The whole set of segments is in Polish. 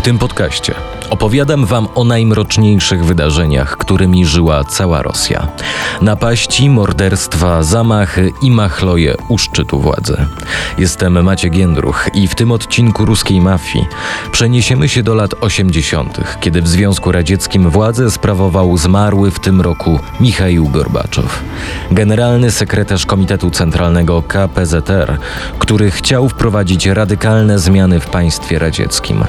W tym podcaście opowiadam Wam o najmroczniejszych wydarzeniach, którymi żyła cała Rosja. Napaści, morderstwa, zamachy i machloje u szczytu władzy. Jestem Maciek Jędruch i w tym odcinku ruskiej mafii przeniesiemy się do lat 80., kiedy w Związku Radzieckim władzę sprawował zmarły w tym roku Michaił Gorbaczow, generalny sekretarz Komitetu Centralnego KPZR, który chciał wprowadzić radykalne zmiany w państwie radzieckim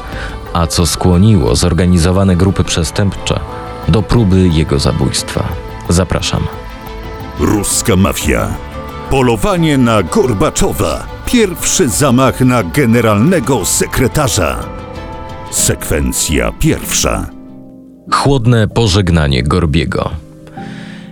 a co skłoniło zorganizowane grupy przestępcze do próby jego zabójstwa. Zapraszam. Ruska mafia. Polowanie na Gorbaczowa. Pierwszy zamach na generalnego sekretarza. Sekwencja pierwsza. Chłodne pożegnanie Gorbiego.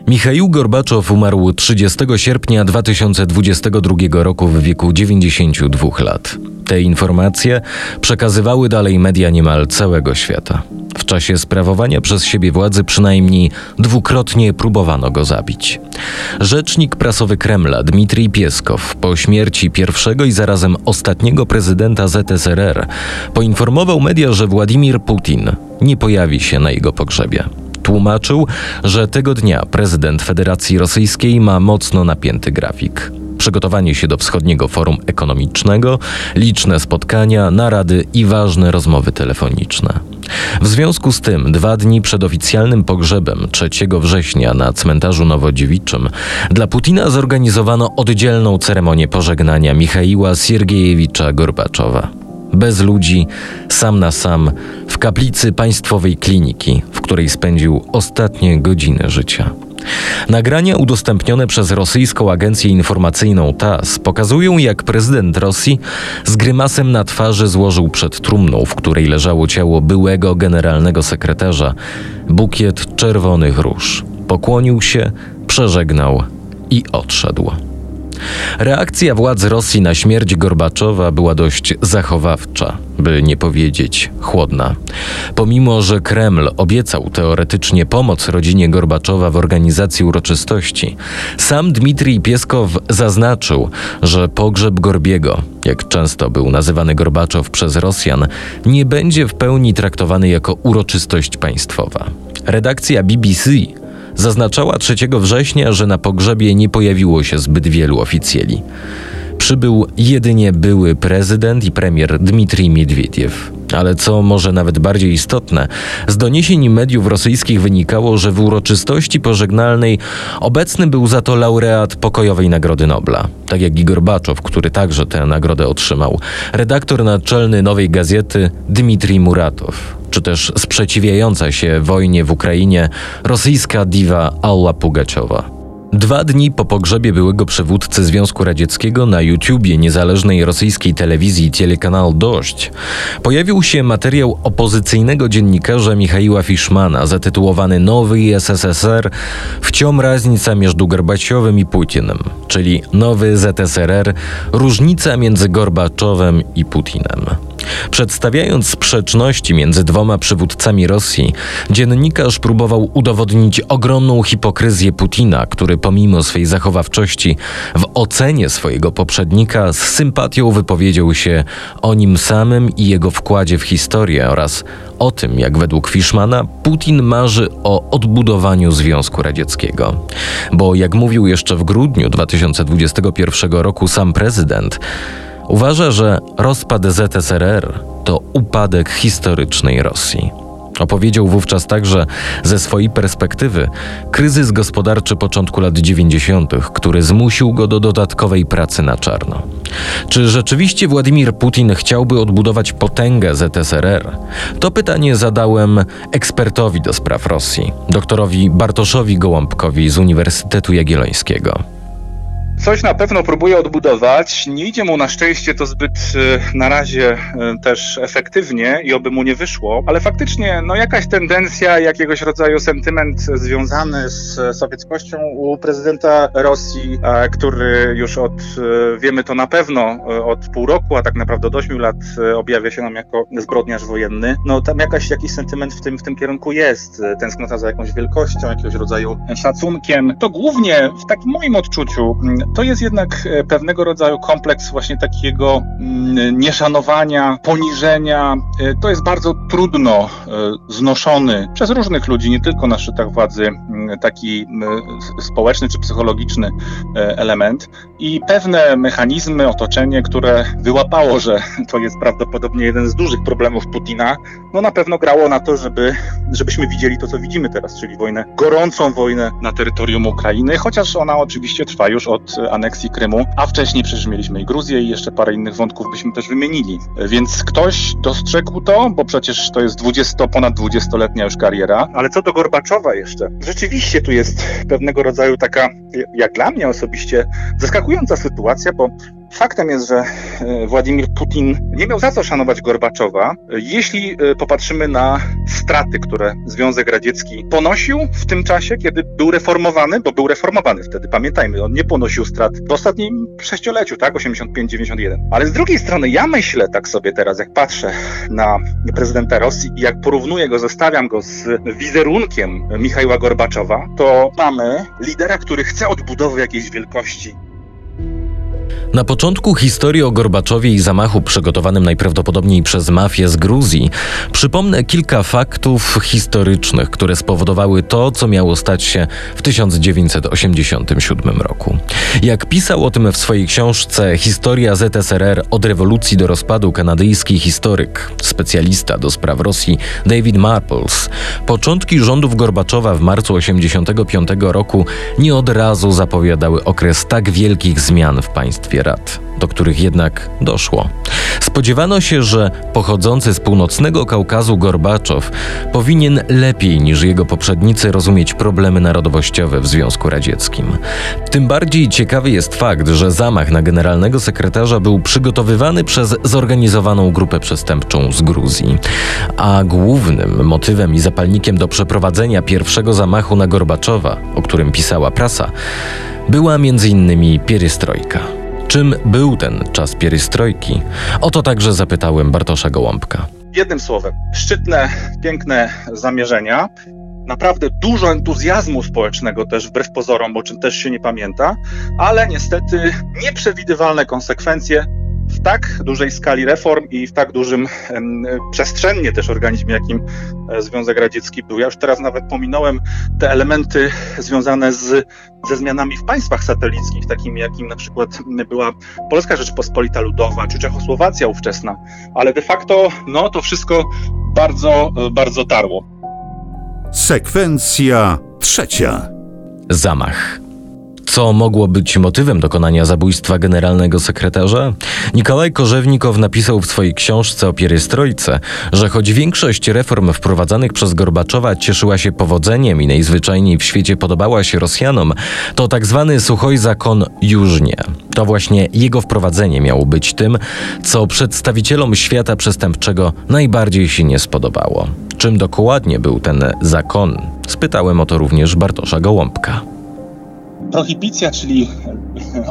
Michaił Gorbaczow umarł 30 sierpnia 2022 roku w wieku 92 lat. Te informacje przekazywały dalej media niemal całego świata. W czasie sprawowania przez siebie władzy przynajmniej dwukrotnie próbowano go zabić. Rzecznik prasowy Kremla Dmitrij Pieskow po śmierci pierwszego i zarazem ostatniego prezydenta ZSRR poinformował media, że Władimir Putin nie pojawi się na jego pogrzebie. Tłumaczył, że tego dnia prezydent Federacji Rosyjskiej ma mocno napięty grafik przygotowanie się do wschodniego forum ekonomicznego, liczne spotkania, narady i ważne rozmowy telefoniczne. W związku z tym, dwa dni przed oficjalnym pogrzebem 3 września na cmentarzu Nowodziewiczym dla Putina zorganizowano oddzielną ceremonię pożegnania Michaiła Siergiejewicza Gorbaczowa. Bez ludzi, sam na sam, w kaplicy państwowej kliniki, w której spędził ostatnie godziny życia. Nagrania udostępnione przez rosyjską agencję informacyjną TASS pokazują, jak prezydent Rosji z grymasem na twarzy złożył przed trumną, w której leżało ciało byłego generalnego sekretarza, bukiet czerwonych róż. Pokłonił się, przeżegnał i odszedł. Reakcja władz Rosji na śmierć Gorbaczowa była dość zachowawcza, by nie powiedzieć chłodna. Pomimo, że Kreml obiecał teoretycznie pomoc rodzinie Gorbaczowa w organizacji uroczystości, sam Dmitrij Pieskow zaznaczył, że pogrzeb Gorbiego, jak często był nazywany Gorbaczow przez Rosjan, nie będzie w pełni traktowany jako uroczystość państwowa. Redakcja BBC zaznaczała 3 września, że na pogrzebie nie pojawiło się zbyt wielu oficjeli. Przybył jedynie były prezydent i premier Dmitrij Miedwiediew. Ale co może nawet bardziej istotne, z doniesień mediów rosyjskich wynikało, że w uroczystości pożegnalnej obecny był za to laureat pokojowej Nagrody Nobla, tak jak Igor Baczow, który także tę nagrodę otrzymał, redaktor naczelny Nowej Gazety Dmitrij Muratow, czy też sprzeciwiająca się wojnie w Ukrainie rosyjska diwa Alla Pugaciowa. Dwa dni po pogrzebie byłego przywódcy Związku Radzieckiego na YouTubie niezależnej rosyjskiej telewizji Telekanal Dość pojawił się materiał opozycyjnego dziennikarza Michaiła Fiszmana zatytułowany Nowy SSSR wciąż raznica między Gorbaciowem i Putinem, czyli Nowy ZSRR różnica między Gorbaczowem i Putinem. Przedstawiając sprzeczności między dwoma przywódcami Rosji, dziennikarz próbował udowodnić ogromną hipokryzję Putina, który pomimo swej zachowawczości w ocenie swojego poprzednika z sympatią wypowiedział się o nim samym i jego wkładzie w historię oraz o tym, jak według Fiszmana Putin marzy o odbudowaniu Związku Radzieckiego. Bo jak mówił jeszcze w grudniu 2021 roku sam prezydent, Uważa, że rozpad ZSRR to upadek historycznej Rosji. Opowiedział wówczas także ze swojej perspektywy kryzys gospodarczy początku lat 90., który zmusił go do dodatkowej pracy na czarno. Czy rzeczywiście Władimir Putin chciałby odbudować potęgę ZSRR? To pytanie zadałem ekspertowi do spraw Rosji, doktorowi Bartoszowi Gołąbkowi z Uniwersytetu Jagiellońskiego. Coś na pewno próbuje odbudować. Nie idzie mu na szczęście to zbyt e, na razie e, też efektywnie i oby mu nie wyszło, ale faktycznie no jakaś tendencja, jakiegoś rodzaju sentyment związany z sowieckością u prezydenta Rosji, który już od, e, wiemy to na pewno, od pół roku, a tak naprawdę od ośmiu lat objawia się nam jako zbrodniarz wojenny. No tam jakaś, jakiś sentyment w tym, w tym kierunku jest. Tęsknota za jakąś wielkością, jakiegoś rodzaju szacunkiem. To głównie w takim moim odczuciu to jest jednak e, pewnego rodzaju kompleks właśnie takiego mm, nieszanowania, poniżenia. E, to jest bardzo trudno e, znoszony przez różnych ludzi, nie tylko na szczytach władzy, mm, taki społeczny czy psychologiczny element i pewne mechanizmy, otoczenie, które wyłapało, że to jest prawdopodobnie jeden z dużych problemów Putina, no na pewno grało na to, żeby, żebyśmy widzieli to, co widzimy teraz, czyli wojnę, gorącą wojnę na terytorium Ukrainy, chociaż ona oczywiście trwa już od aneksji Krymu, a wcześniej przecież mieliśmy i Gruzję i jeszcze parę innych wątków byśmy też wymienili. Więc ktoś dostrzegł to, bo przecież to jest 20, ponad 20-letnia już kariera. Ale co do Gorbaczowa jeszcze, rzeczywiście tu jest pewnego rodzaju taka, jak dla mnie osobiście, zaskakująca sytuacja, bo Faktem jest, że e, Władimir Putin nie miał za co szanować Gorbaczowa, jeśli e, popatrzymy na straty, które Związek Radziecki ponosił w tym czasie, kiedy był reformowany, bo był reformowany wtedy, pamiętajmy, on nie ponosił strat w ostatnim sześcioleciu, tak, 85-91. Ale z drugiej strony ja myślę tak sobie teraz, jak patrzę na prezydenta Rosji i jak porównuję go, zestawiam go z wizerunkiem Michała Gorbaczowa, to mamy lidera, który chce odbudowy jakiejś wielkości, na początku historii o Gorbaczowie i zamachu przygotowanym najprawdopodobniej przez mafię z Gruzji przypomnę kilka faktów historycznych, które spowodowały to, co miało stać się w 1987 roku. Jak pisał o tym w swojej książce Historia ZSRR od rewolucji do rozpadu kanadyjski historyk, specjalista do spraw Rosji David Marples, początki rządów Gorbaczowa w marcu 1985 roku nie od razu zapowiadały okres tak wielkich zmian w państwie do których jednak doszło. Spodziewano się, że pochodzący z północnego Kaukazu Gorbaczow powinien lepiej niż jego poprzednicy rozumieć problemy narodowościowe w Związku Radzieckim. Tym bardziej ciekawy jest fakt, że zamach na generalnego sekretarza był przygotowywany przez zorganizowaną grupę przestępczą z Gruzji, a głównym motywem i zapalnikiem do przeprowadzenia pierwszego zamachu na Gorbaczowa, o którym pisała prasa, była m.in. pierystrojka. Czym był ten czas pierystrojki? O to także zapytałem Bartosza Gołąbka. Jednym słowem, szczytne, piękne zamierzenia, naprawdę dużo entuzjazmu społecznego też wbrew pozorom, o czym też się nie pamięta, ale niestety nieprzewidywalne konsekwencje w tak dużej skali reform i w tak dużym przestrzennie też organizmie, jakim e, Związek Radziecki był. Ja już teraz nawet pominąłem te elementy związane z, ze zmianami w państwach satelickich, takimi jakim na przykład była Polska Rzeczpospolita Ludowa czy Czechosłowacja ówczesna, ale de facto no, to wszystko bardzo, e, bardzo tarło. Sekwencja trzecia. Zamach. Co mogło być motywem dokonania zabójstwa generalnego sekretarza? Nikolaj Korzewnikow napisał w swojej książce o pierystrojce, że choć większość reform wprowadzanych przez Gorbaczowa cieszyła się powodzeniem i najzwyczajniej w świecie podobała się Rosjanom, to tak zwany suchoj zakon już nie. To właśnie jego wprowadzenie miało być tym, co przedstawicielom świata przestępczego najbardziej się nie spodobało. Czym dokładnie był ten zakon? Spytałem o to również Bartosza Gołąbka. Prohibicja, czyli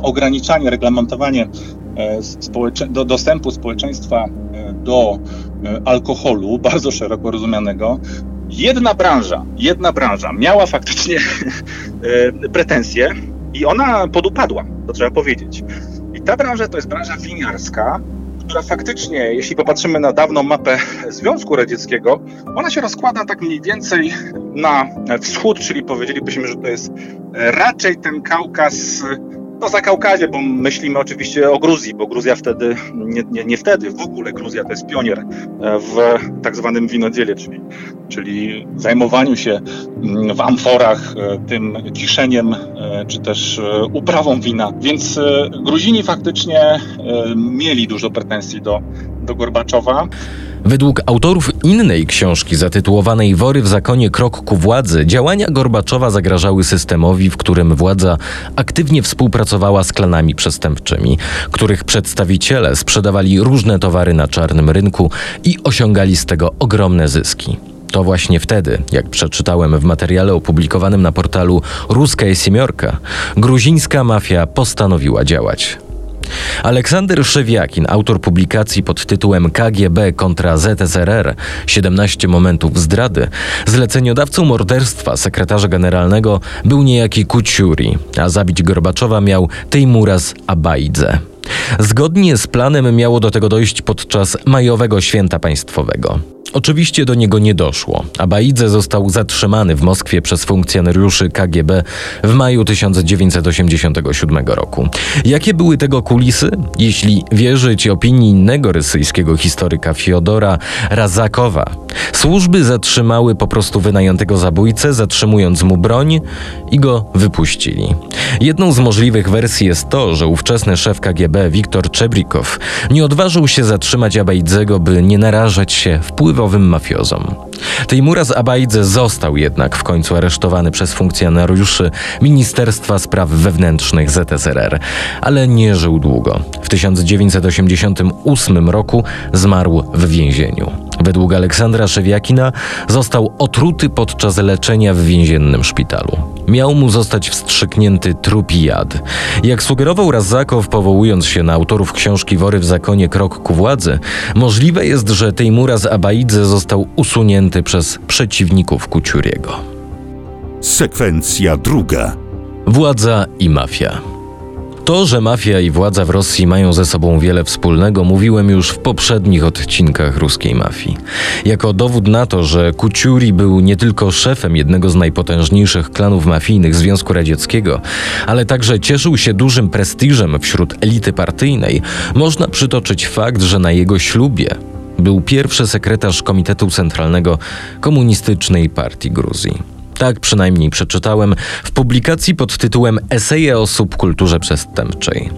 ograniczanie, reglamentowanie e, do dostępu społeczeństwa e, do e, alkoholu, bardzo szeroko rozumianego, jedna branża, jedna branża miała faktycznie pretensje i ona podupadła, to trzeba powiedzieć. I ta branża to jest branża winiarska, która faktycznie, jeśli popatrzymy na dawną mapę Związku Radzieckiego, ona się rozkłada tak mniej więcej na wschód, czyli powiedzielibyśmy, że to jest raczej ten Kaukaz no za Kaukazie, bo myślimy oczywiście o Gruzji, bo Gruzja wtedy, nie, nie, nie wtedy, w ogóle Gruzja to jest pionier w tak zwanym winodziele, czyli, czyli zajmowaniu się mm, w amforach e, tym kiszeniem, e, czy też e, uprawą wina. Więc Gruzini faktycznie mieli dużo pretensji do, do Gorbaczowa. Według autorów innej książki zatytułowanej Wory w zakonie krok ku władzy, działania Gorbaczowa zagrażały systemowi, w którym władza aktywnie współpracowała z klanami przestępczymi, których przedstawiciele sprzedawali różne towary na czarnym rynku i osiągali z tego ogromne zyski. To właśnie wtedy, jak przeczytałem w materiale opublikowanym na portalu Ruska Siemiorka, gruzińska mafia postanowiła działać. Aleksander Szewiakin, autor publikacji pod tytułem KGB kontra ZSRR 17 momentów zdrady, zleceniodawcą morderstwa sekretarza generalnego był niejaki Kuciuri, a zabić Gorbaczowa miał Tejmuras Abaidze. Zgodnie z planem miało do tego dojść podczas majowego święta państwowego. Oczywiście do niego nie doszło. Abaidze został zatrzymany w Moskwie przez funkcjonariuszy KGB w maju 1987 roku. Jakie były tego kulisy? Jeśli wierzyć opinii innego rosyjskiego historyka Fiodora Razakowa, służby zatrzymały po prostu wynajętego zabójcę, zatrzymując mu broń i go wypuścili. Jedną z możliwych wersji jest to, że ówczesny szef KGB Wiktor Czebrikow nie odważył się zatrzymać Abaidzego, by nie narażać się wpływowym mafiozom. Tejmuraz Abaidze został jednak w końcu aresztowany przez funkcjonariuszy Ministerstwa Spraw Wewnętrznych ZSRR, ale nie żył długo. W 1988 roku zmarł w więzieniu. Według Aleksandra Szewiakina został otruty podczas leczenia w więziennym szpitalu. Miał mu zostać wstrzyknięty trupi jad. Jak sugerował Razakow, powołując się na autorów książki Wory w zakonie Krok ku władzy, możliwe jest, że Tejmuraz Abaidze został usunięty przez przeciwników Kuciuriego. Sekwencja druga. Władza i mafia. To, że mafia i władza w Rosji mają ze sobą wiele wspólnego, mówiłem już w poprzednich odcinkach ruskiej mafii. Jako dowód na to, że Kuciuri był nie tylko szefem jednego z najpotężniejszych klanów mafijnych Związku Radzieckiego, ale także cieszył się dużym prestiżem wśród elity partyjnej, można przytoczyć fakt, że na jego ślubie był pierwszy sekretarz Komitetu Centralnego Komunistycznej Partii Gruzji. Tak przynajmniej przeczytałem w publikacji pod tytułem Eseje o subkulturze przestępczej.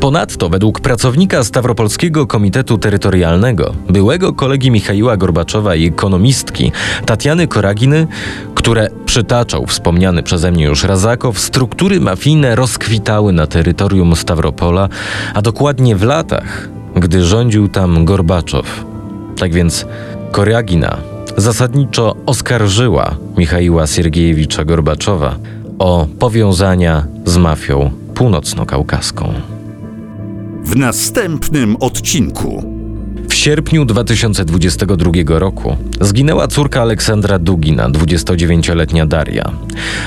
Ponadto, według pracownika Stawropolskiego Komitetu Terytorialnego, byłego kolegi Michaiła Gorbaczowa i ekonomistki Tatiany Koraginy, które przytaczał wspomniany przeze mnie już Razakow, struktury mafijne rozkwitały na terytorium Stawropola, a dokładnie w latach, gdy rządził tam Gorbaczow. Tak więc Koragina zasadniczo oskarżyła Michaiła Siergiejewicza Gorbaczowa o powiązania z mafią północno-kaukaską. W następnym odcinku. W sierpniu 2022 roku zginęła córka Aleksandra Dugina, 29-letnia Daria.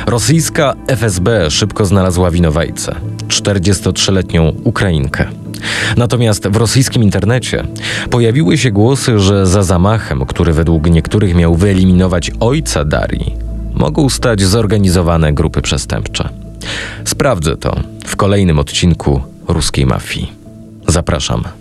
Rosyjska FSB szybko znalazła winowajcę, 43-letnią Ukrainkę. Natomiast w rosyjskim internecie pojawiły się głosy, że za zamachem, który według niektórych miał wyeliminować ojca Darii, mogą stać zorganizowane grupy przestępcze. Sprawdzę to w kolejnym odcinku ruskiej mafii. Zapraszam.